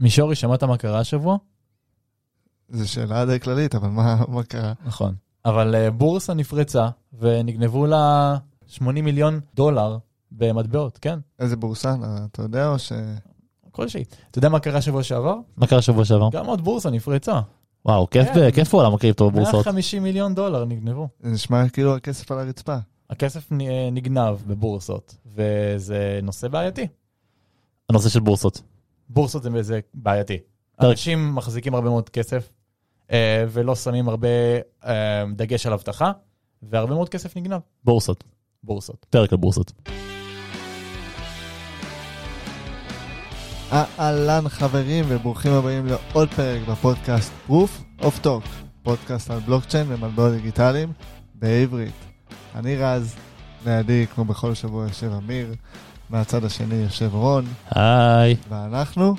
מישורי, שמעת מה קרה השבוע? זו שאלה די כללית, אבל מה, מה קרה? נכון. אבל uh, בורסה נפרצה ונגנבו לה 80 מיליון דולר במטבעות, כן? איזה בורסה, אתה יודע או ש... כלשהי. אתה יודע מה קרה שבוע שעבר? מה קרה שבוע שעבר? גם עוד בורסה נפרצה. וואו, כיף, כן. כיף עולם הקריפטו בבורסות. 150 מיליון דולר נגנבו. זה נשמע כאילו הכסף על הרצפה. הכסף אה, נגנב בבורסות, וזה נושא בעייתי. הנושא של בורסות. בורסות זה, זה בעייתי. אנשים מחזיקים הרבה מאוד כסף, אה, ולא שמים הרבה אה, דגש על אבטחה, והרבה מאוד כסף נגנב. בורסות. בורסות. פרק על בורסות. אהלן חברים וברוכים הבאים לעוד פרק בפודקאסט Proof of Talk, פודקאסט על בלוקצ'יין ומטבעות דיגיטליים בעברית. אני רז, לידי כמו בכל שבוע יושב אמיר, מהצד השני יושב רון, היי, ואנחנו,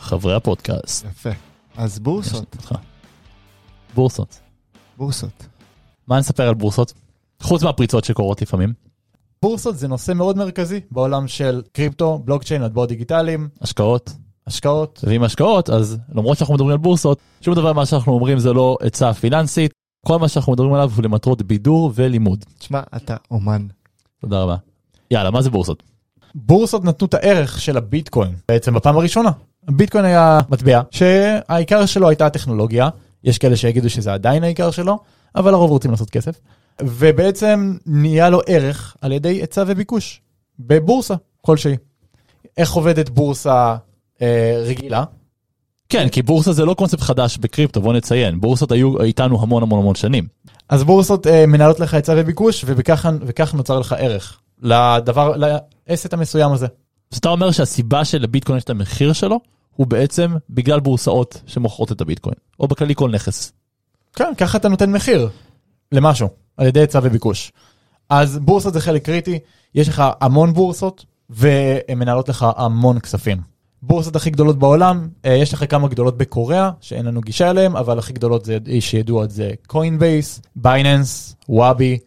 חברי הפודקאסט. יפה. אז בורסות. בורסות. בורסות. מה נספר על בורסות? חוץ מהפריצות שקורות לפעמים. בורסות זה נושא מאוד מרכזי בעולם של קריפטו, בלוקצ'יין, מטבעות דיגיטליים, השקעות. השקעות. ועם השקעות, אז למרות שאנחנו מדברים על בורסות, שום דבר מה שאנחנו אומרים זה לא עצה פיננסית. כל מה שאנחנו מדברים עליו הוא למטרות בידור ולימוד. תשמע, אתה אומן. תודה רבה. יאללה, מה זה בורסות? בורסות נתנו את הערך של הביטקוין בעצם בפעם הראשונה. הביטקוין היה מטבע שהעיקר שלו הייתה הטכנולוגיה, יש כאלה שיגידו שזה עדיין העיקר שלו, אבל הרוב רוצים לעשות כסף. ובעצם נהיה לו ערך על ידי היצע וביקוש בבורסה כלשהי. איך עובדת בורסה אה, רגילה? כן, כי בורסה זה לא קונספט חדש בקריפטו, בוא נציין. בורסות היו איתנו המון המון המון שנים. אז בורסות אה, מנהלות לך היצע וביקוש ובכך וכך נוצר לך ערך לדבר, לעסק המסוים הזה. אז אתה אומר שהסיבה של הביטקוין יש את המחיר שלו, הוא בעצם בגלל בורסאות שמוכרות את הביטקוין. או בכללי כל נכס. כן, ככה אתה נותן מחיר למשהו, על ידי היצע וביקוש. אז בורסות זה חלק קריטי, יש לך המון בורסות, והן מנהלות לך המון כספים. בורסות הכי גדולות בעולם, אה, יש לך כמה גדולות בקוריאה, שאין לנו גישה אליהן, אבל הכי גדולות זה, שידועות זה קוינבייס, בייננס, הואובי,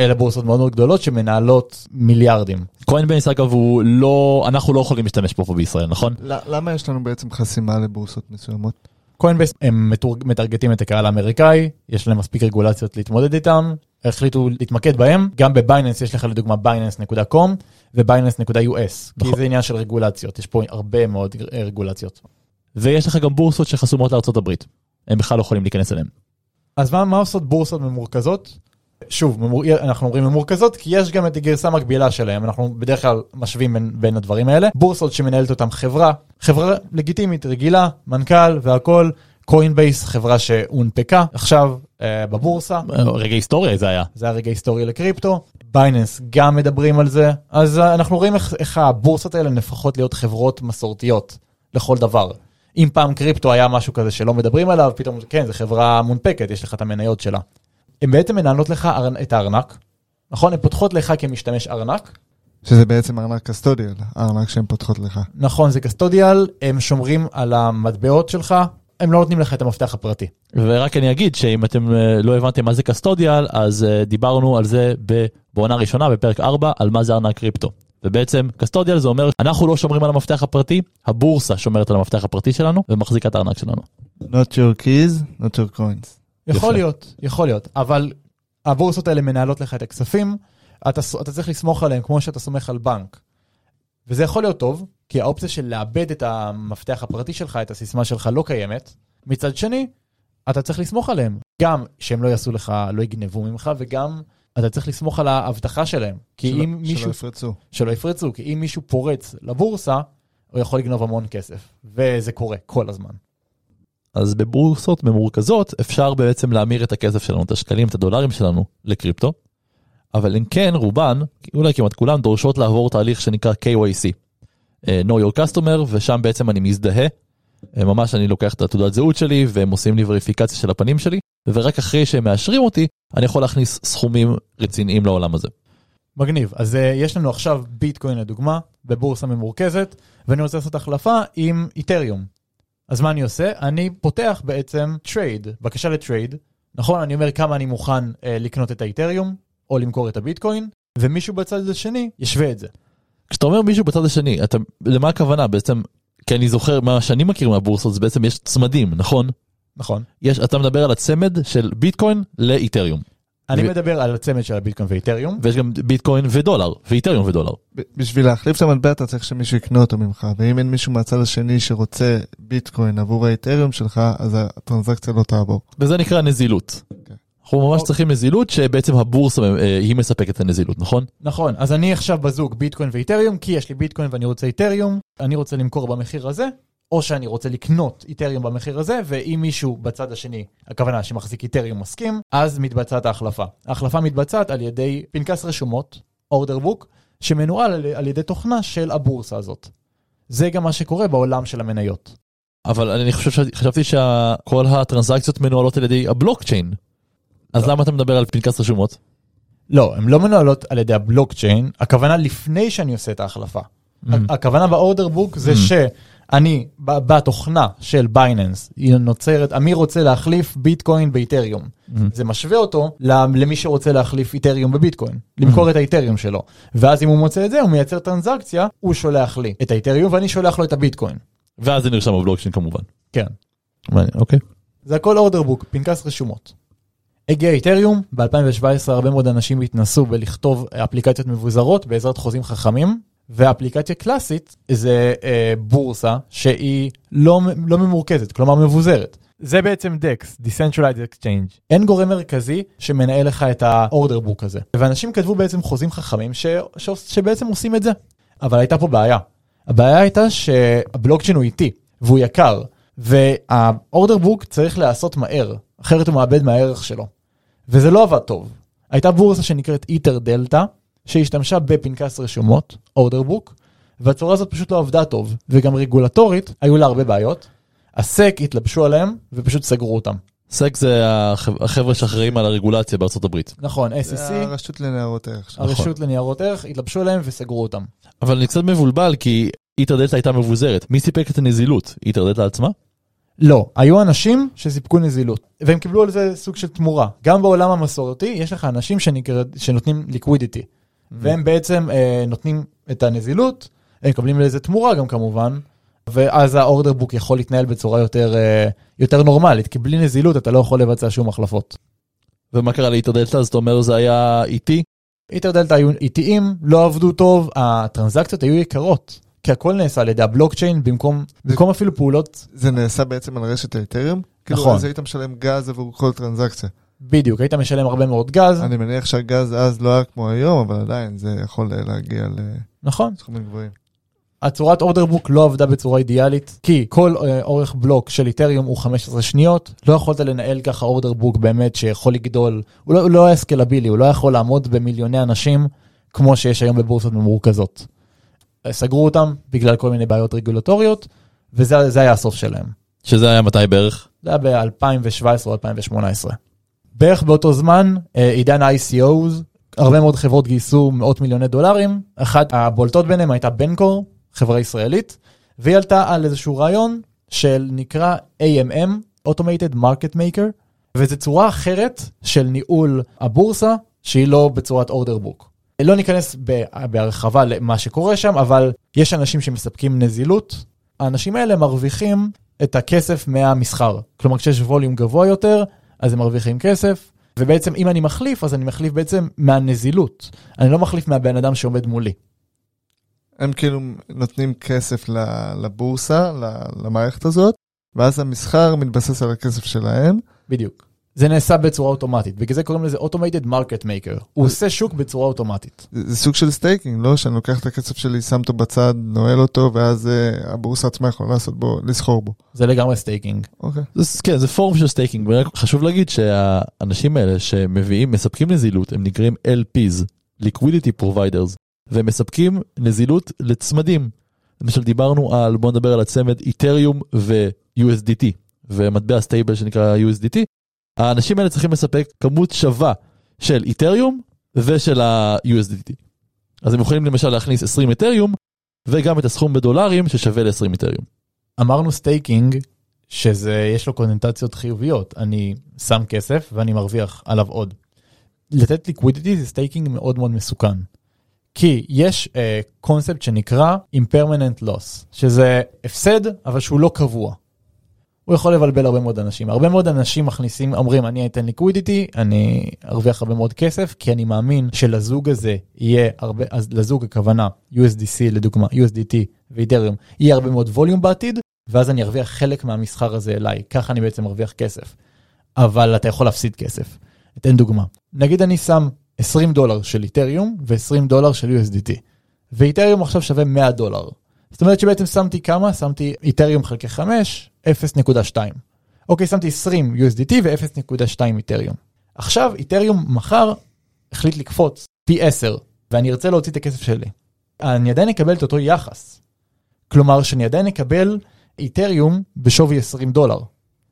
אלה בורסות מאוד מאוד גדולות שמנהלות מיליארדים. קוינבייס אגב הוא לא, אנחנו לא יכולים להשתמש פה בישראל, נכון? ל- למה יש לנו בעצם חסימה לבורסות מסוימות? קוינבייס הם מטור- מטרגטים את הקהל האמריקאי, יש להם מספיק רגולציות להתמודד איתם, החליטו להתמקד בהם, גם בבייננס יש לך לדוגמה בייננס.com ובייננס.us, כי נכון. זה עניין של רגולציות, יש פה הרבה מאוד רגולציות. ויש לך גם בורסות שחסומות לארצות הברית. הם בכלל לא יכולים להיכנס אליהם. אז מה, מה עושות בורסות ממורכזות? שוב, ממור... אנחנו אומרים ממורכזות כי יש גם את הגרסה המקבילה שלהם, אנחנו בדרך כלל משווים בין, בין הדברים האלה. בורסות שמנהלת אותם חברה, חברה לגיטימית, רגילה, מנכ"ל והכל, קוינבייס, חברה שהונפקה עכשיו אה, בבורסה. רגע היסטוריה זה היה. זה הרגע היסטורי לקריפטו. בייננס גם מדברים על זה. אז אה, אנחנו רואים איך, איך הבורסות האלה נהפכות להיות חברות מסורתיות לכל דבר. אם פעם קריפטו היה משהו כזה שלא מדברים עליו, פתאום כן, זו חברה מונפקת, יש לך את המניות שלה. הן בעצם מנהלות לך את הארנק, נכון? הן פותחות לך כמשתמש ארנק. שזה בעצם ארנק custodial, הארנק שהן פותחות לך. נכון, זה קסטודיאל, הם שומרים על המטבעות שלך, הם לא נותנים לך את המפתח הפרטי. ורק אני אגיד שאם אתם אה, לא הבנתם מה זה קסטודיאל, אז אה, דיברנו על זה בעונה ראשונה, בפרק 4, על מה זה ארנק קריפטו. ובעצם קסטודיאל זה אומר, אנחנו לא שומרים על המפתח הפרטי, הבורסה שומרת על המפתח הפרטי שלנו ומחזיקה את הארנק שלנו. Not your keys, not your coins. יכול. להיות, יכול להיות, אבל הבורסות האלה מנהלות לך את הכספים, אתה, אתה צריך לסמוך עליהם כמו שאתה סומך על בנק. וזה יכול להיות טוב, כי האופציה של לאבד את המפתח הפרטי שלך, את הסיסמה שלך, לא קיימת. מצד שני, אתה צריך לסמוך עליהם. גם שהם לא יעשו לך, לא יגנבו ממך, וגם אתה צריך לסמוך על האבטחה שלהם. כי שלא- אם מישהו... שלא יפרצו. שלא יפרצו, כי אם מישהו פורץ לבורסה, הוא יכול לגנוב המון כסף. וזה קורה כל הזמן. אז בבורסות ממורכזות אפשר בעצם להמיר את הכסף שלנו, את השקלים, את הדולרים שלנו לקריפטו. אבל אם כן, רובן, אולי כמעט כולן, דורשות לעבור תהליך שנקרא KYC. אה, know your customer, ושם בעצם אני מזדהה. אה, ממש אני לוקח את התעודת זהות שלי והם עושים לי וריפיקציה של הפנים שלי, ורק אחרי שהם מאשרים אותי, אני יכול להכניס סכומים רציניים לעולם הזה. מגניב. אז uh, יש לנו עכשיו ביטקוין לדוגמה, בבורסה ממורכזת, ואני רוצה לעשות החלפה עם איתריום. אז מה אני עושה? אני פותח בעצם trade, בקשה ל trade. נכון, אני אומר כמה אני מוכן uh, לקנות את האיתריום, או למכור את הביטקוין, ומישהו בצד השני ישווה את זה. כשאתה אומר מישהו בצד השני, אתה, למה הכוונה? בעצם כי אני זוכר מה שאני מכיר מהבורסות זה בעצם יש צמדים נכון נכון. יש אתה מדבר על הצמד של ביטקוין לאיתריום אני מדבר על הצמד של הביטקוין ואיתריום. ויש גם ביטקוין ודולר ואיתריום ודולר בשביל להחליף את המטבע אתה צריך שמישהו יקנה אותו ממך, ואם אין מישהו מהצד השני שרוצה ביטקוין עבור האתריום שלך, אז הטרנזקציה לא תעבור. וזה נקרא נזילות. אוקיי. אנחנו ממש. צריכים נזילות שבעצם הבורסה אה, היא מספקת את הנזילות נכון? נכון, אז אני עכשיו בזוג ביטקוין ואיתריום, כי יש לי ביטקוין ואני רוצה איתריום, אני רוצה למכור במחיר הזה, או שאני רוצה לקנות איתריום במחיר הזה, ואם מישהו בצד השני, הכוונה שמחזיק איתריום מסכים, אז מתבצעת ההחלפה. ההחלפה מתבצעת על ידי פנקס רשומות, אורדר בוק, שמנוהל על, על ידי תוכנה של הבורסה הזאת. זה גם מה שקורה בעולם של המניות. אבל אני חושב שחשבתי שכל הטרנזקציות מנוהלות על ידי הבלוקצ'יין. אז לא. למה אתה מדבר על פנקס רשומות? לא, הן לא מנוהלות על ידי הבלוקצ'יין, הכוונה לפני שאני עושה את ההחלפה. Mm. הכוונה באורדר בוק זה Mm. שאני, ב- בתוכנה של בייננס, היא נוצרת, אמיר רוצה להחליף ביטקוין באיתריום. Mm. זה משווה אותו למי שרוצה להחליף איתריום בביטקוין, למכור את האיתריום שלו. ואז אם הוא מוצא את זה, הוא מייצר טרנזקציה, הוא שולח לי את האיתריום ואני שולח לו את הביטקוין. ואז זה נרשם בבלוקצ'יין כמובן. כן. אוקיי. זה הכל אורדר בוק, פנקס רשומות. הגיע איתריום, ב-2017 הרבה מאוד אנשים התנסו בלכתוב אפליקציות מבוזרות בעזרת חוזים חכמים, ואפליקציה קלאסית זה אה, בורסה שהיא לא, לא ממורכזת, כלומר מבוזרת. זה בעצם DEX, Decentralized Exchange. אין גורם מרכזי שמנהל לך את האורדר בוק הזה. ואנשים כתבו בעצם חוזים חכמים ש, ש, שבעצם עושים את זה. אבל הייתה פה בעיה. הבעיה הייתה שהבלוקצ'יין הוא איטי, והוא יקר, והאורדר בוק צריך להיעשות מהר, אחרת הוא מאבד מהערך שלו. וזה לא עבד טוב. הייתה בורסה שנקראת איטר דלתא, שהשתמשה בפנקס רשומות, אורדר בוק, והצורה הזאת פשוט לא עבדה טוב, וגם רגולטורית היו לה הרבה בעיות. הסק התלבשו עליהם ופשוט סגרו אותם. סק זה החב- החבר'ה שאחראים על הרגולציה בארצות הברית. נכון, זה SEC, הרשות לניירות ערך. הרשות לניירות ערך, התלבשו עליהם וסגרו אותם. אבל אני קצת מבולבל כי איטר דלתא הייתה מבוזרת. מי סיפק את הנזילות? איטר דלתא עצמה? לא, היו אנשים שסיפקו נזילות, והם קיבלו על זה סוג של תמורה. גם בעולם המסורתי יש לך אנשים שנקרא, שנותנים ליקווידיטי, והם בעצם אה, נותנים את הנזילות, הם מקבלים לזה תמורה גם כמובן, ואז האורדר בוק יכול להתנהל בצורה יותר, אה, יותר נורמלית, כי בלי נזילות אתה לא יכול לבצע שום החלפות. ומה קרה לאיטר דלתא? אז אתה אומר זה היה איטי? איטר דלתא היו איטיים, לא עבדו טוב, הטרנזקציות היו יקרות, כי הכל נעשה על ידי הבלוקצ'יין במקום, במקום אפילו פעולות זה נעשה בעצם על רשת האתריום? כאילו, נכון. אז היית משלם גז עבור כל טרנזקציה. בדיוק, היית משלם הרבה מאוד גז, אני מניח שהגז אז לא היה כמו היום, אבל עדיין זה יכול להגיע נכון. לסכומים גבוהים. הצורת אורדר בוק לא עבדה בצורה אידיאלית, כי כל אה, אורך בלוק של איתריום הוא 15 שניות, לא יכולת לנהל ככה אורדר בוק באמת שיכול לגדול, הוא לא, הוא לא היה סקלבילי, הוא לא יכול לעמוד במיליוני אנשים כמו שיש היום בבורסות ממורכזות. אה, סגרו אותם בגלל כל מיני בעיות רגולטוריות, וזה זה היה הסוף שלהם. שזה היה מתי בערך? זה היה ב-2017 או 2018. בערך באותו זמן, אה, עידן ה-ICOs, הרבה מאוד חברות גייסו מאות מיליוני דולרים, אחת הבולטות ביניהם הייתה בנקור, חברה ישראלית, והיא עלתה על איזשהו רעיון של נקרא AMM, Automated Market Maker, וזו צורה אחרת של ניהול הבורסה, שהיא לא בצורת אורדר בוק. לא ניכנס בהרחבה למה שקורה שם, אבל יש אנשים שמספקים נזילות, האנשים האלה מרוויחים את הכסף מהמסחר. כלומר, כשיש ווליום גבוה יותר, אז הם מרוויחים כסף, ובעצם אם אני מחליף, אז אני מחליף בעצם מהנזילות. אני לא מחליף מהבן אדם שעומד מולי. הם כאילו נותנים כסף לבורסה, למערכת הזאת, ואז המסחר מתבסס על הכסף שלהם. בדיוק. זה נעשה בצורה אוטומטית, בגלל זה קוראים לזה Automated Market Maker. הוא עושה שוק בצורה אוטומטית. זה, סוג של staking, לא? שאני לוקח את הכסף שלי, שם אותו בצד, נועל אותו, ואז uh, הבורסה עצמה יכולה לעשות בו, לסחור בו. זה לגמרי staking. אוקיי. זה, כן, זה פורם של staking, חשוב להגיד שהאנשים האלה שמביאים, מספקים נזילות, הם נקראים LPs, Liquidity Providers, והם מספקים נזילות לצמדים. למשל דיברנו על, בוא נדבר על הצמד איתריום ו-USDT, ומטבע stable שנקרא USDT. האנשים האלה צריכים לספק כמות שווה של איתריום ושל ה-USDT. אז הם יכולים למשל להכניס 20 איתריום, וגם את הסכום בדולרים ששווה ל-20 איתריום. אמרנו staking, שזה, יש לו קונוטציות חיוביות. אני שם כסף ואני מרוויח עליו עוד. לתת liquidity זה staking מאוד מאוד מסוכן. כי יש קונספט uh, שנקרא impermanent loss, שזה הפסד, אבל שהוא לא קבוע. הוא יכול לבלבל הרבה מאוד אנשים. הרבה מאוד אנשים מכניסים, אומרים, אני אתן liquidity, אני ארוויח הרבה מאוד כסף, כי אני מאמין שלזוג הזה יהיה הרבה, אז לזוג הכוונה, USDC לדוגמה, USDT ואיתריום, יהיה הרבה מאוד ווליום בעתיד, ואז אני ארוויח חלק מהמסחר הזה אליי, ככה אני בעצם ארוויח כסף. אבל אתה יכול להפסיד כסף. אתן דוגמה. נגיד אני שם 20 דולר של איתריום ו-20 דולר של USDT, ואיתריום עכשיו שווה 100 דולר. זאת אומרת שבעצם שמתי כמה? שמתי איתריום חלקי 5, 0.2. אוקיי, שמתי 20 USDT ו-0.2 איתריום. עכשיו איתריום מחר החליט לקפוץ פי 10, ואני ארצה להוציא את הכסף שלי. אני עדיין אקבל את אותו יחס. כלומר שאני עדיין אקבל איתריום בשווי 20 דולר.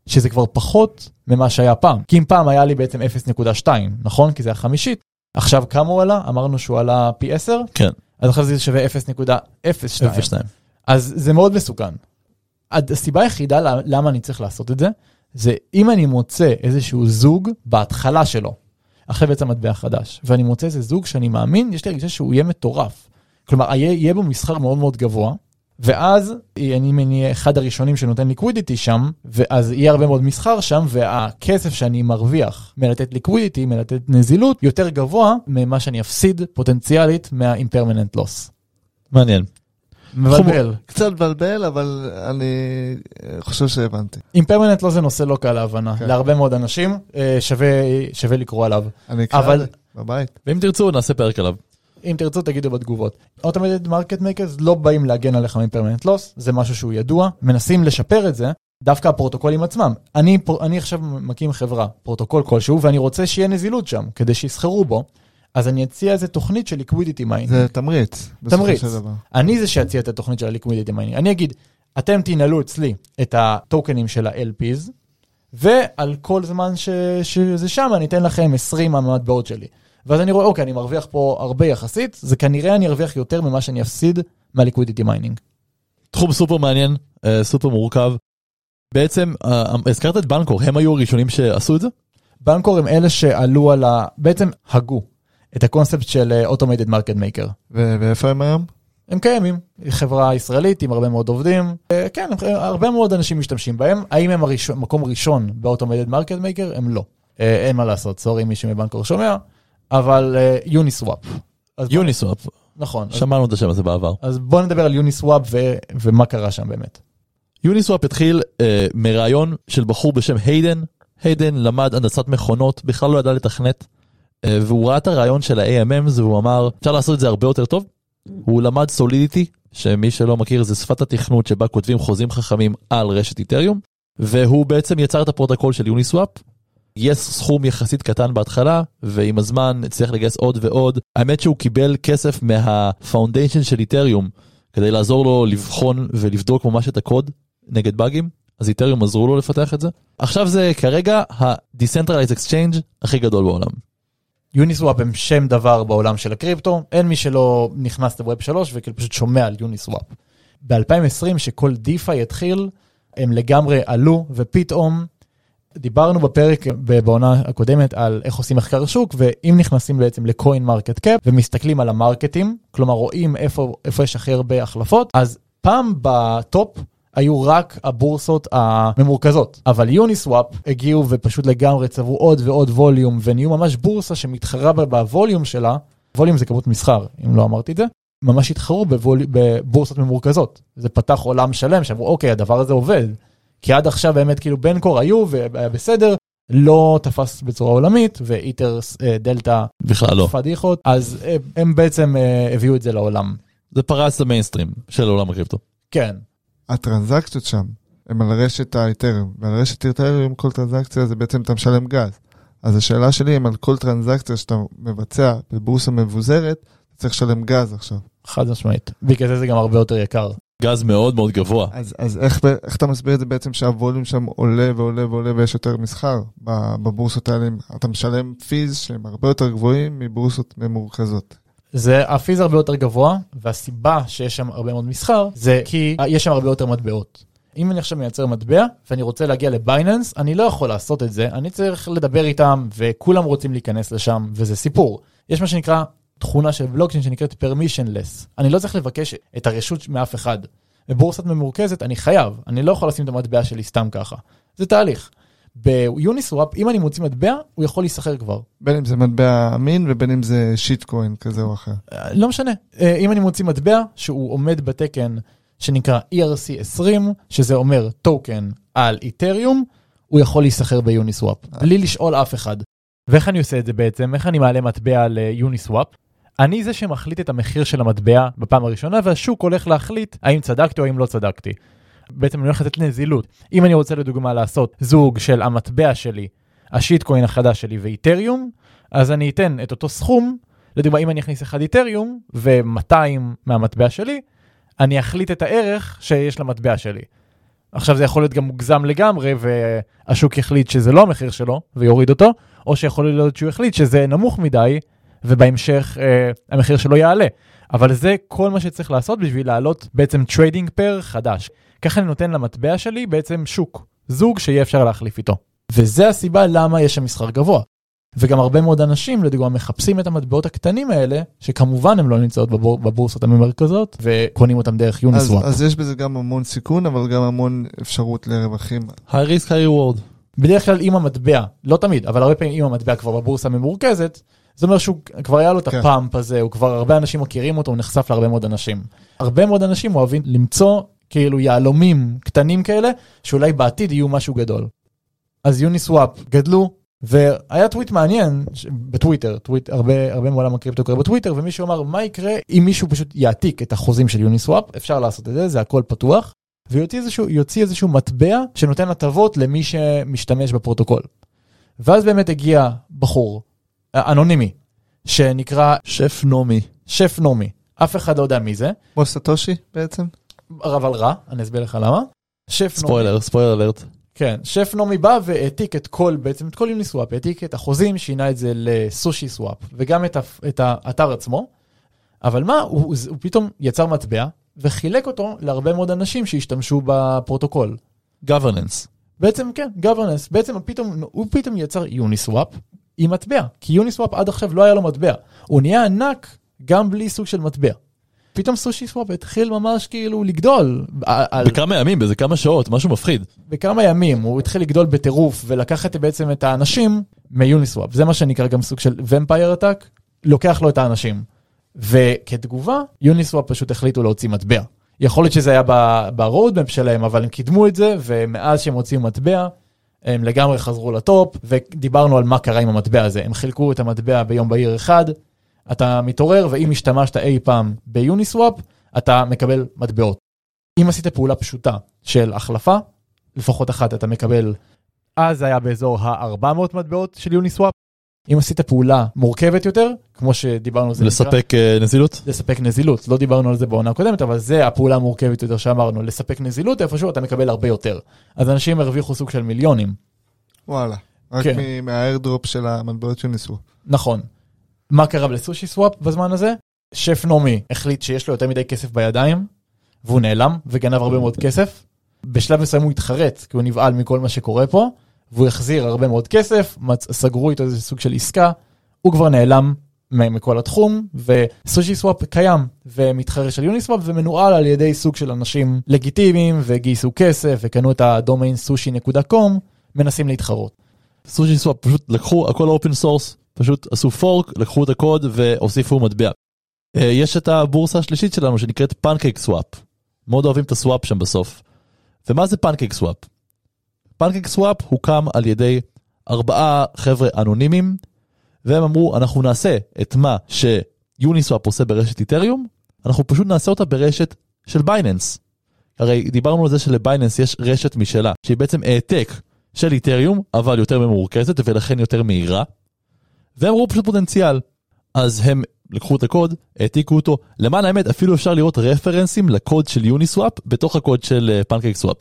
שזה כבר פחות ממה שהיה פעם. כי אם פעם היה לי בעצם 0.2, נכון? כי זה החמישית. עכשיו כמה הוא עלה? אמרנו שהוא עלה פי 10? כן. אז עכשיו זה שווה 0.02. אז זה מאוד מסוכן. הסיבה היחידה למה אני צריך לעשות את זה, זה אם אני מוצא איזשהו זוג בהתחלה שלו, אחרי בעצם מטבע חדש, ואני מוצא איזה זוג שאני מאמין, יש לי הרגישה שהוא יהיה מטורף. כלומר, יהיה, בו מסחר מאוד מאוד גבוה, ואז אני אהיה אחד הראשונים שנותן ליקווידיטי שם, ואז יהיה הרבה מאוד מסחר שם, והכסף שאני מרוויח מלתת ליקווידיטי, מלתת נזילות, יותר גבוה ממה שאני אפסיד פוטנציאלית מה-impermanent loss. מעניין. מבלבל. קצת מבלבל, אבל אני חושב שהבנתי. impermanent loss זה נושא לא קל להבנה, כן. להרבה מאוד אנשים, אה, שווה, שווה לקרוא עליו. אני אקרא אבל- בבית. ואם תרצו נעשה פרק עליו. אם תרצו תגידו בתגובות. Automated Market Makers לא באים להגן עליך מ permanent loss, זה משהו שהוא ידוע, מנסים לשפר את זה, דווקא הפרוטוקולים עצמם. אני, אני עכשיו מקים חברה, פרוטוקול כלשהו, ואני רוצה שיהיה נזילות שם, כדי שיסחרו בו, אז אני אציע איזה תוכנית של liquidity mining. זה תמריץ. תמריץ. אני זה שאציע את התוכנית של ה-liquidity mining. אני אגיד, אתם תנעלו אצלי את הטוקנים של ה-LPs, ועל כל זמן ש... שזה שם אני אתן לכם 20 מהמטבעות שלי. ואז אני רואה, אוקיי, אני מרוויח פה הרבה יחסית, זה כנראה אני ארוויח יותר ממה שאני אפסיד מה-liquidity mining. תחום סופר מעניין, אה, סופר מורכב. בעצם, אה, הזכרת את בנקור, הם היו הראשונים שעשו את זה? בנקור הם אלה שעלו על ה... בעצם הגו את הקונספט של אה, Automated Market Maker. ו- ואיפה הם היום? הם קיימים, היא חברה ישראלית עם הרבה מאוד עובדים, אה, כן, הם- הרבה מאוד אנשים משתמשים בהם, האם הם הראשון, מקום ראשון ב-Automated Market Maker? הם לא. אה, אין מה לעשות, סורי מי שמבנקור שומע, אבל יוניסוואפ. יוניסוואפ, נכון. אז- שמענו את השם הזה בעבר. אז בוא נדבר על יוניסוואפ ו- ומה קרה שם באמת. יוניסוואפ התחיל אה, מרעיון של בחור בשם היידן. היידן למד הנדסת מכונות, בכלל לא ידע לתכנת, אה, והוא ראה את הרעיון של ה-AMMs והוא אמר, אפשר לעשות את זה הרבה יותר טוב. הוא למד Solidity, שמי שלא מכיר זה שפת התכנות שבה כותבים חוזים חכמים על רשת איתריום, והוא בעצם יצר את הפרוטוקול של Uniswap. גייס סכום יחסית קטן בהתחלה, ועם הזמן הצליח לגייס עוד ועוד. האמת שהוא קיבל כסף מה foundation של איתריום, כדי לעזור לו לבחון ולבדוק ממש את הקוד נגד באגים, אז איתריום עזרו לו לפתח את זה. עכשיו זה כרגע ה-Decentralized Exchange הכי גדול בעולם. Uniswap הם שם דבר בעולם של הקריפטו, אין מי שלא נכנס ל Web 3 וכאילו פשוט שומע על Uniswap. ב-2020 שכל DeFi התחיל, הם לגמרי עלו ופתאום דיברנו בפרק בעונה הקודמת על איך עושים מחקר שוק ואם נכנסים בעצם ל CoinMarketCap ומסתכלים על ה markets, כלומר רואים איפה, איפה יש הכי הרבה החלפות, אז פעם בטופ היו רק הבורסות הממורכזות, אבל יוניסוואפ הגיעו ופשוט לגמרי צברו עוד ועוד ווליום ונהיו ממש בורסה שמתחרה בווליום שלה, ווליום זה כמות מסחר, אם לא אמרתי את זה, ממש התחרו בוולי, בבורסות ממורכזות. זה פתח עולם שלם שאמרו אוקיי הדבר הזה עובד. כי עד עכשיו באמת כאילו בנקור היו והיה בסדר, לא תפס בצורה עולמית ואיטר אה, דלתא בכלל לא. פדיחות, אז אה, הם בעצם אה, הביאו את זה לעולם. זה פרץ למיינסטרים של עולם הקריפטו. כן, הטרנזקציות שם הם על רשת האיתריום, ועל רשת האיתריום כל טרנזקציה זה בעצם אתה משלם גז. אז השאלה שלי אם על כל טרנזקציה שאתה מבצע בבורסה מבוזרת, אתה צריך לשלם גז עכשיו. חד משמעית. בגלל זה זה גם הרבה יותר יקר. גז מאוד מאוד גבוה. אז, אז איך, איך אתה מסביר את זה בעצם שהווליום שם עולה ועולה ועולה ויש יותר מסחר ב- בבורסות האלה? אתה משלם פיז שהם הרבה יותר גבוהים מבורסות ממורכזות. זה הפיז הרבה יותר גבוה, והסיבה שיש שם הרבה מאוד מסחר, זה כי יש שם הרבה יותר מטבעות. אם אני עכשיו מייצר מטבע, ואני רוצה להגיע לבייננס, אני לא יכול לעשות את זה, אני צריך לדבר איתם, וכולם רוצים להיכנס לשם, וזה סיפור. יש מה שנקרא תכונה של בלוקצ'יין שנקראת permissionless. אני לא צריך לבקש את הרשות מאף אחד. בבורסת ממורכזת אני חייב, אני לא יכול לשים את המטבע שלי סתם ככה. זה תהליך. ביוניסוואפ, אם אני מוציא מטבע, הוא יכול להיסחר כבר. בין אם זה מטבע אמין ובין אם זה שיט קוין כזה או אחר. אה, לא משנה. אה, אם אני מוציא מטבע שהוא עומד בתקן שנקרא ERC 20, שזה אומר טוקן על איתריום, הוא יכול להיסחר ביוניסוואפ, בלי לשאול אף אחד. ואיך אני עושה את זה בעצם? איך אני מעלה מטבע ליוניסוואפ? אני זה שמחליט את המחיר של המטבע בפעם הראשונה, והשוק הולך להחליט האם צדקתי או האם לא צדקתי. בעצם אני הולך לתת נזילות. אם אני רוצה לדוגמה לעשות זוג של המטבע שלי, ה shitcoin החדש שלי ואיתריום, אז אני אתן את אותו סכום, לדוגמה אם אני אכניס אחד איתריום ו-200 מהמטבע שלי, אני אחליט את הערך שיש למטבע שלי. עכשיו זה יכול להיות גם מוגזם לגמרי והשוק יחליט שזה לא המחיר שלו ויוריד אותו, או שיכול להיות שהוא יחליט שזה נמוך מדי ובהמשך אה, המחיר שלו יעלה. אבל זה כל מה שצריך לעשות בשביל לעלות בעצם trading pair חדש. ככה אני נותן למטבע שלי בעצם שוק, זוג שיהיה אפשר להחליף איתו. וזה הסיבה למה יש שם מסחר גבוה. וגם הרבה מאוד אנשים, לדוגמה, מחפשים את המטבעות הקטנים האלה, שכמובן הן לא נמצאות בבור, בבורסות הממרכזות, וקונים אותם דרך יוניסוואפ. אז, אז יש בזה גם המון סיכון, אבל גם המון אפשרות לרווחים. high risk high reward. בדרך כלל אם המטבע, לא תמיד, אבל הרבה פעמים אם המטבע כבר בבורסה ממורכזת, זה אומר שהוא כבר היה לו את כן. הפאמפ הזה, הוא כבר הרבה אנשים מכירים אותו, הוא נחשף להרבה מאוד אנשים. הרבה מאוד אנשים אוהבים למצוא כאילו יהלומים קטנים כאלה, שאולי בעתיד יהיו משהו גדול. אז Uniswap גדלו, והיה טוויט מעניין ש- בטוויטר, טוויט, הרבה, הרבה מעולם הקריפטו קורה בטוויטר, ומישהו אמר מה יקרה אם מישהו פשוט יעתיק את החוזים של Uniswap, אפשר לעשות את זה, זה הכל פתוח, ויוציא איזשהו, איזשהו מטבע שנותן הטבות למי שמשתמש בפרוטוקול. ואז באמת הגיע בחור, אנונימי, שנקרא Chef Nomi. Chef Nomi, אף אחד לא יודע מי זה, כמו סאטושי בעצם? אבל רע, אני אסביר לך למה. שף נעמי, ספוילר, ספוילר אלרט. כן, Chef Nomi בא והעתיק את כל, בעצם את כל Uniswap, העתיק את החוזים, שינה את זה ל SushiSwap, וגם את, את האתר עצמו, אבל מה, הוא, הוא, הוא פתאום יצר מטבע, וחילק אותו להרבה מאוד אנשים שהשתמשו בפרוטוקול. governance. בעצם כן, governance, בעצם הוא פתאום, הוא פתאום יצר Uniswap עם מטבע, כי Uniswap עד עכשיו לא היה לו מטבע, הוא נהיה ענק גם בלי סוג של מטבע. פתאום SushiSwap התחיל ממש כאילו לגדול, על, בכמה ימים, באיזה כמה שעות, משהו מפחיד. בכמה ימים הוא התחיל לגדול בטירוף ולקחת בעצם את האנשים מ Uniswap, זה מה שנקרא גם סוג של vampire attack, לוקח לו את האנשים. וכתגובה, Uniswap פשוט החליטו להוציא מטבע. יכול להיות שזה היה ב roadmap שלהם, אבל הם קידמו את זה, ומאז שהם הוציאו מטבע, הם לגמרי חזרו לטופ, ודיברנו על מה קרה עם המטבע הזה. הם חילקו את המטבע ביום בהיר אחד, אתה מתעורר, ואם השתמשת אי פעם ביוניסוואפ, אתה מקבל מטבעות. אם עשית פעולה פשוטה של החלפה, לפחות אחת אתה מקבל, אז היה באזור ה-400 מטבעות של יוניסוואפ. אם עשית פעולה מורכבת יותר, כמו שדיברנו על זה, נקרא- לספק אה, נזילות? לספק נזילות, לא דיברנו על זה בעונה הקודמת, אבל זה הפעולה המורכבת יותר שאמרנו, לספק נזילות איפשהו אתה מקבל הרבה יותר. אז אנשים הרוויחו סוג של מיליונים. וואלה. רק כן. מהאיירדרופ של המטבעות שניסו. נכון. מה קרה לסושי סוואפ בזמן הזה? שף נעמי החליט שיש לו יותר מדי כסף בידיים, והוא נעלם וגנב הרבה מאוד כסף. בשלב מסוים הוא התחרט, כי הוא נבהל מכל מה שקורה פה, והוא החזיר הרבה מאוד כסף, סגרו איתו איזה סוג של עסקה, הוא כבר נעלם מכל התחום, וסושי סוואפ קיים ומתחרה של יוניסוואפ ומנוהל על ידי סוג של אנשים לגיטימיים וגייסו כסף וקנו את הדומיין sushi.com, מנסים להתחרות. SushiSwap פשוט לקחו הכל open source, פשוט עשו fork, לקחו את הקוד והוסיפו מטבע. אה, יש את הבורסה השלישית שלנו שנקראת PancakeSwap. מאוד אוהבים את ה swap שם בסוף. ומה זה PancakeSwap? PancakeSwap הוקם על ידי ארבעה חבר'ה אנונימיים, והם אמרו אנחנו נעשה את מה ש Uniswap עושה ברשת איתריום, אנחנו פשוט נעשה אותה ברשת של בייננס. הרי דיברנו על זה שלבייננס יש רשת משלה, שהיא בעצם העתק של איתריום, אבל יותר ממורכזת ולכן יותר מהירה. והם ראו פשוט פוטנציאל. אז הם לקחו את הקוד, העתיקו אותו, למען האמת אפילו אפשר לראות references לקוד של Uniswap בתוך הקוד של PancakeSwap.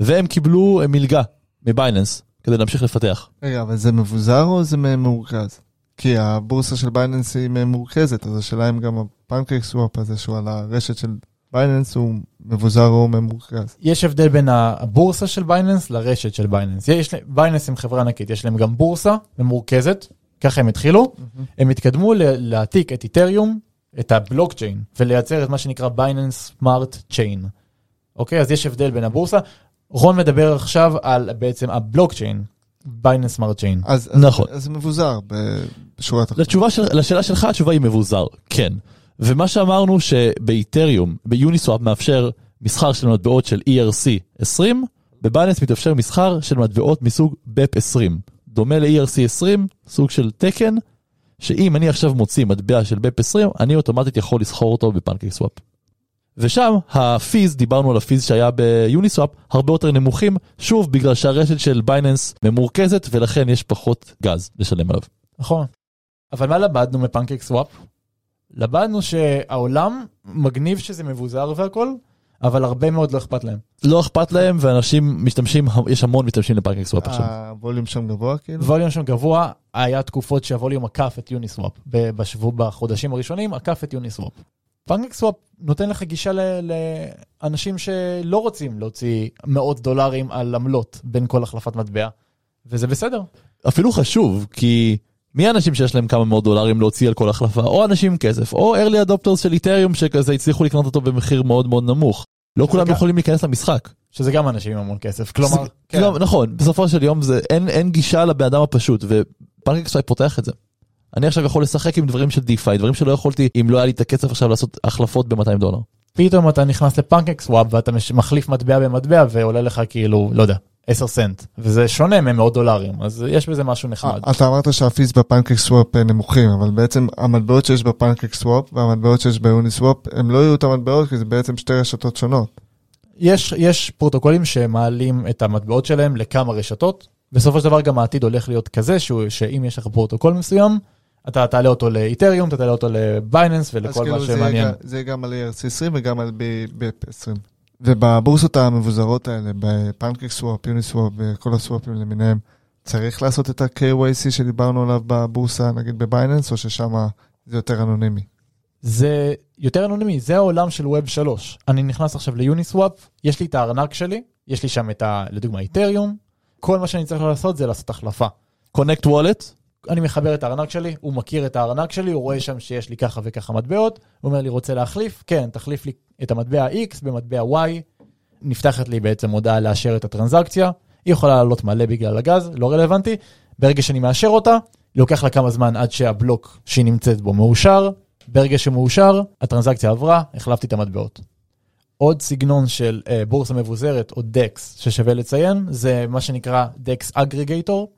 והם קיבלו אה, מלגה מבייננס כדי להמשיך לפתח. רגע, אבל זה מבוזר או זה מרוכז? כי הבורסה של בייננס היא מרוכזת, אז השאלה אם גם ה PancakeSwap הזה שהוא על הרשת של בייננס הוא מבוזר או ממורכז. יש הבדל בין הבורסה של בייננס לרשת של בייננס. יש, בייננס הם חברה ענקית, יש להם גם בורסה ממורכזת, ככה הם התחילו, הם התקדמו ל- להעתיק את איתריום, את הבלוקצ'יין, ולייצר את מה שנקרא Binance Smart Chain. אוקיי, אז יש הבדל בין הבורסה. רון מדבר עכשיו על בעצם הבלוקצ'יין, Binance Smart Chain. אז, נכון. אז זה מבוזר בשורה התחתונה. לתשובה של, לשאלה שלך התשובה היא מבוזר, כן. ומה שאמרנו שבאיתריום, ב Uniswap מאפשר מסחר של מטבעות של ERC 20, בבייננס מתאפשר מסחר של מטבעות מסוג BEP 20. דומה ל-ERC 20, סוג של תקן, שאם אני עכשיו מוציא מטבע של BEP 20, אני אוטומטית יכול לסחור אותו ב PancakeSwap. ושם ה fees, דיברנו על ה fees שהיה ב Uniswap, הרבה יותר נמוכים, שוב בגלל שהרשת של בייננס ממורכזת ולכן יש פחות גז לשלם עליו. נכון. אבל מה למדנו מ PancakeSwap? למדנו שהעולם מגניב שזה מבוזר והכל, אבל הרבה מאוד לא אכפת להם. לא אכפת להם ואנשים משתמשים, יש המון משתמשים ל PancakeSwap עכשיו. ה volume שם גבוה כאילו? volume שם גבוה, היה תקופות שה volume עקף את Uniswap. בשבוע, בחודשים הראשונים עקף את Uniswap. PancakeSwap נותן לך גישה ל- לאנשים שלא רוצים להוציא מאות דולרים על עמלות בין כל החלפת מטבע, וזה בסדר. אפילו חשוב כי מי האנשים שיש להם כמה מאות דולרים להוציא על כל החלפה או אנשים עם כסף או early adopters של איתריום שכזה הצליחו לקנות אותו במחיר מאוד מאוד נמוך. לא כולם גם- יכולים להיכנס למשחק. שזה גם אנשים עם המון כסף. כלומר, זה- כן. לא, נכון בסופו של יום זה אין אין גישה לבן אדם הפשוט ו PancakeSwap פותח את זה. אני עכשיו יכול לשחק עם דברים של DeFi דברים שלא יכולתי אם לא היה לי את הכסף עכשיו לעשות החלפות ב-200 דולר. פתאום אתה נכנס ל PancakeSwap ואתה מחליף מטבע במטבע ועולה לך כאילו, לא יודע, 10 סנט, וזה שונה ממאות דולרים, אז יש בזה משהו נחמד. אתה אמרת שה fees ב PancakeSwap אה, נמוכים, אבל בעצם המטבעות שיש ב PancakeSwap והמטבעות שיש ב Uniswap, הם לא יהיו אותם מטבעות כי זה בעצם שתי רשתות שונות. יש, יש פרוטוקולים שמעלים את המטבעות שלהם לכמה רשתות. בסופו של דבר גם העתיד הולך להיות כזה שהוא, שאם יש לך פרוטוקול מסוים, אתה תעלה אותו לאיתריום, אתה תעלה אותו לבייננס ולכל כאילו מה זה יהיה שמעניין. גם- זה גם על ERC20 וגם על BEP20. ובבורסות המבוזרות האלה, ב PancakeSwap, Uniswap וכל הסוואפים למיניהם, צריך לעשות את ה-KYC שדיברנו עליו בבורסה, נגיד בבייננס, או ששם זה יותר אנונימי? זה יותר אנונימי, זה העולם של Web 3. אני נכנס עכשיו ל Uniswap, יש לי את הארנק שלי, יש לי שם את ה... לדוגמה איתריום, כל מה שאני צריך לעשות זה לעשות החלפה. connect wallet אני מחבר את הארנק שלי, הוא מכיר את הארנק שלי, הוא רואה שם שיש לי ככה וככה מטבעות, הוא אומר לי רוצה להחליף, כן, תחליף לי את המטבע X במטבע Y, נפתחת לי בעצם הודעה לאשר את הטרנזקציה, היא יכולה לעלות מלא בגלל הגז, לא רלוונטי, ברגע שאני מאשר אותה, לוקח לה כמה זמן עד שהבלוק שהיא נמצאת בו מאושר, ברגע שמאושר, הטרנזקציה עברה, החלפתי את המטבעות. עוד סגנון של אה, בורסה מבוזרת או דקס ששווה לציין, זה מה שנקרא דקס אגריגייטור.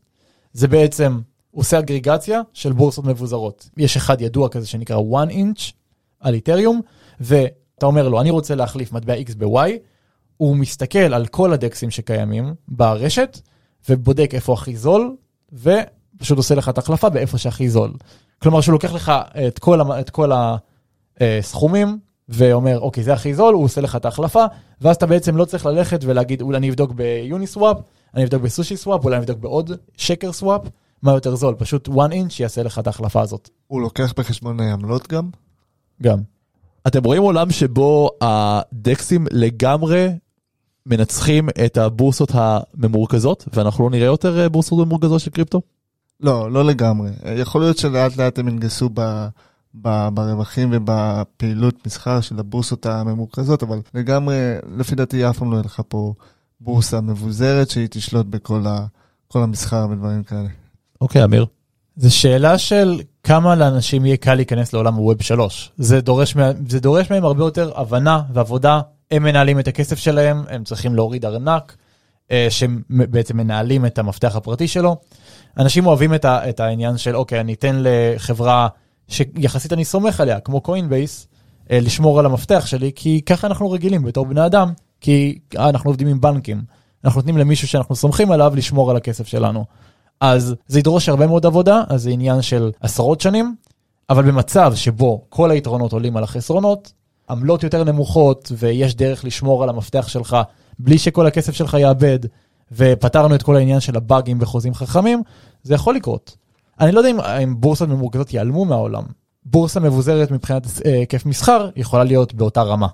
זה בעצם עושה אגריגציה של בורסות מבוזרות. יש אחד ידוע כזה שנקרא one inch על איתריום, ואתה אומר לו, אני רוצה להחליף מטבע X ב-Y, הוא מסתכל על כל הדקסים שקיימים ברשת, ובודק איפה הכי זול, ופשוט עושה לך את ההחלפה באיפה שהכי זול. כלומר, שהוא לוקח לך את כל, את כל הסכומים, ואומר, אוקיי, זה הכי זול, הוא עושה לך את ההחלפה, ואז אתה בעצם לא צריך ללכת ולהגיד, אולי אני אבדוק ביוניסוואפ, אני אבדוק בסושי סוואפ, אולי אני אבדוק בעוד שקר סוואפ, מה יותר זול, פשוט one inch יעשה לך את ההחלפה הזאת. הוא לוקח בחשבון אה, עמלות גם? גם. אתם רואים עולם שבו הדקסים לגמרי מנצחים את הבורסות הממורכזות ואנחנו לא נראה יותר אה, בורסות ממורכזות של קריפטו? לא, לא לגמרי. יכול להיות שלאט לאט הם ינגסו ב... ב- ברווחים ובפעילות מסחר של הבורסות הממורכזות, אבל לגמרי, לפי דעתי אף פעם לא יהיה לך פה בורסה מבוזרת שהיא תשלוט בכל ה, כל המסחר ודברים כאלה. אוקיי אמיר. זו שאלה של כמה לאנשים יהיה קל להיכנס לעולם הווב 3. זה דורש, זה דורש מהם הרבה יותר הבנה ועבודה. הם מנהלים את הכסף שלהם, הם צריכים להוריד ארנק, אה, שבעצם מנהלים את המפתח הפרטי שלו. אנשים אוהבים את, ה, את העניין של, אוקיי, אני אתן לחברה שיחסית אני סומך עליה, כמו קוינבייס, אה, לשמור על המפתח שלי, כי ככה אנחנו רגילים בתור בני אדם, כי אנחנו עובדים עם בנקים. אנחנו נותנים למישהו שאנחנו סומכים עליו לשמור על הכסף שלנו. אז זה ידרוש הרבה מאוד עבודה, אז זה עניין של עשרות שנים, אבל במצב שבו כל היתרונות עולים על החסרונות, עמלות יותר נמוכות ויש דרך לשמור על המפתח שלך בלי שכל הכסף שלך יאבד, ופתרנו את כל העניין של הבאגים וחוזים חכמים, זה יכול לקרות. אני לא יודע אם, אם בורסות ממורכזות ייעלמו מהעולם. בורסה מבוזרת מבחינת אה, היקף מסחר יכולה להיות באותה רמה.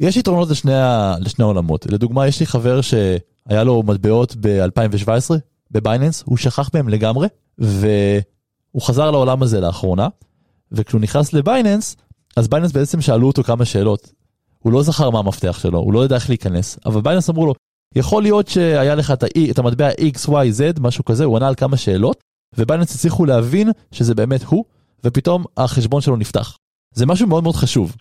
יש יתרונות לשני, ה- לשני העולמות. לדוגמה, יש לי חבר שהיה לו מטבעות ב-2017, בבייננס, הוא שכח מהם לגמרי, והוא חזר לעולם הזה לאחרונה, וכשהוא נכנס לבייננס, אז בייננס בעצם שאלו אותו כמה שאלות. הוא לא זכר מה המפתח שלו, הוא לא ידע איך להיכנס, אבל בייננס אמרו לו, יכול להיות שהיה לך את, ה- את המטבע XYZ, משהו כזה, הוא ענה על כמה שאלות, ובייננס הצליחו להבין שזה באמת הוא, ופתאום החשבון שלו נפתח. זה משהו מאוד מאוד חשוב.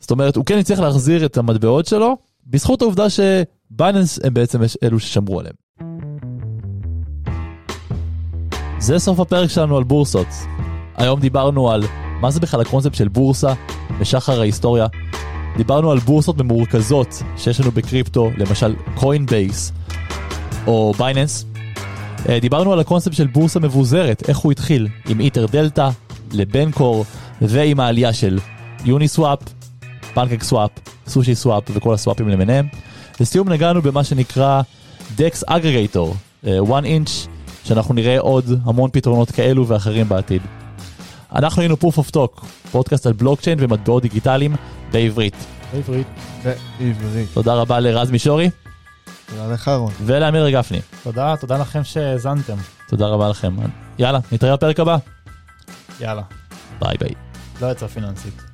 זאת אומרת, הוא כן הצליח להחזיר את המטבעות שלו, בזכות העובדה שבייננס הם בעצם אלו ששמרו עליהם. זה סוף הפרק שלנו על בורסות. היום דיברנו על מה זה בכלל הקונספט של בורסה בשחר ההיסטוריה. דיברנו על בורסות ממורכזות שיש לנו בקריפטו, למשל קוינבייס או בייננס. אה, דיברנו על הקונספט של בורסה מבוזרת, איך הוא התחיל עם EtherDelta לבנקור ועם העלייה של Uniswap, PancakeSwap, SushiSwap וכל הסוואפים למיניהם. לסיום נגענו במה שנקרא DEX aggregator, 1inch, שאנחנו נראה עוד המון פתרונות כאלו ואחרים בעתיד. אנחנו היינו proof of talk, פודקאסט על בלוקצ'יין ומטבעות דיגיטליים בעברית. בעברית. בעברית. תודה רבה לרז מישורי תודה לך רון. ולאמיר גפני. תודה, תודה לכם שהאזנתם. תודה רבה לכם. יאללה, נתראה בפרק הבא. יאללה. ביי ביי. לא יצא פיננסית.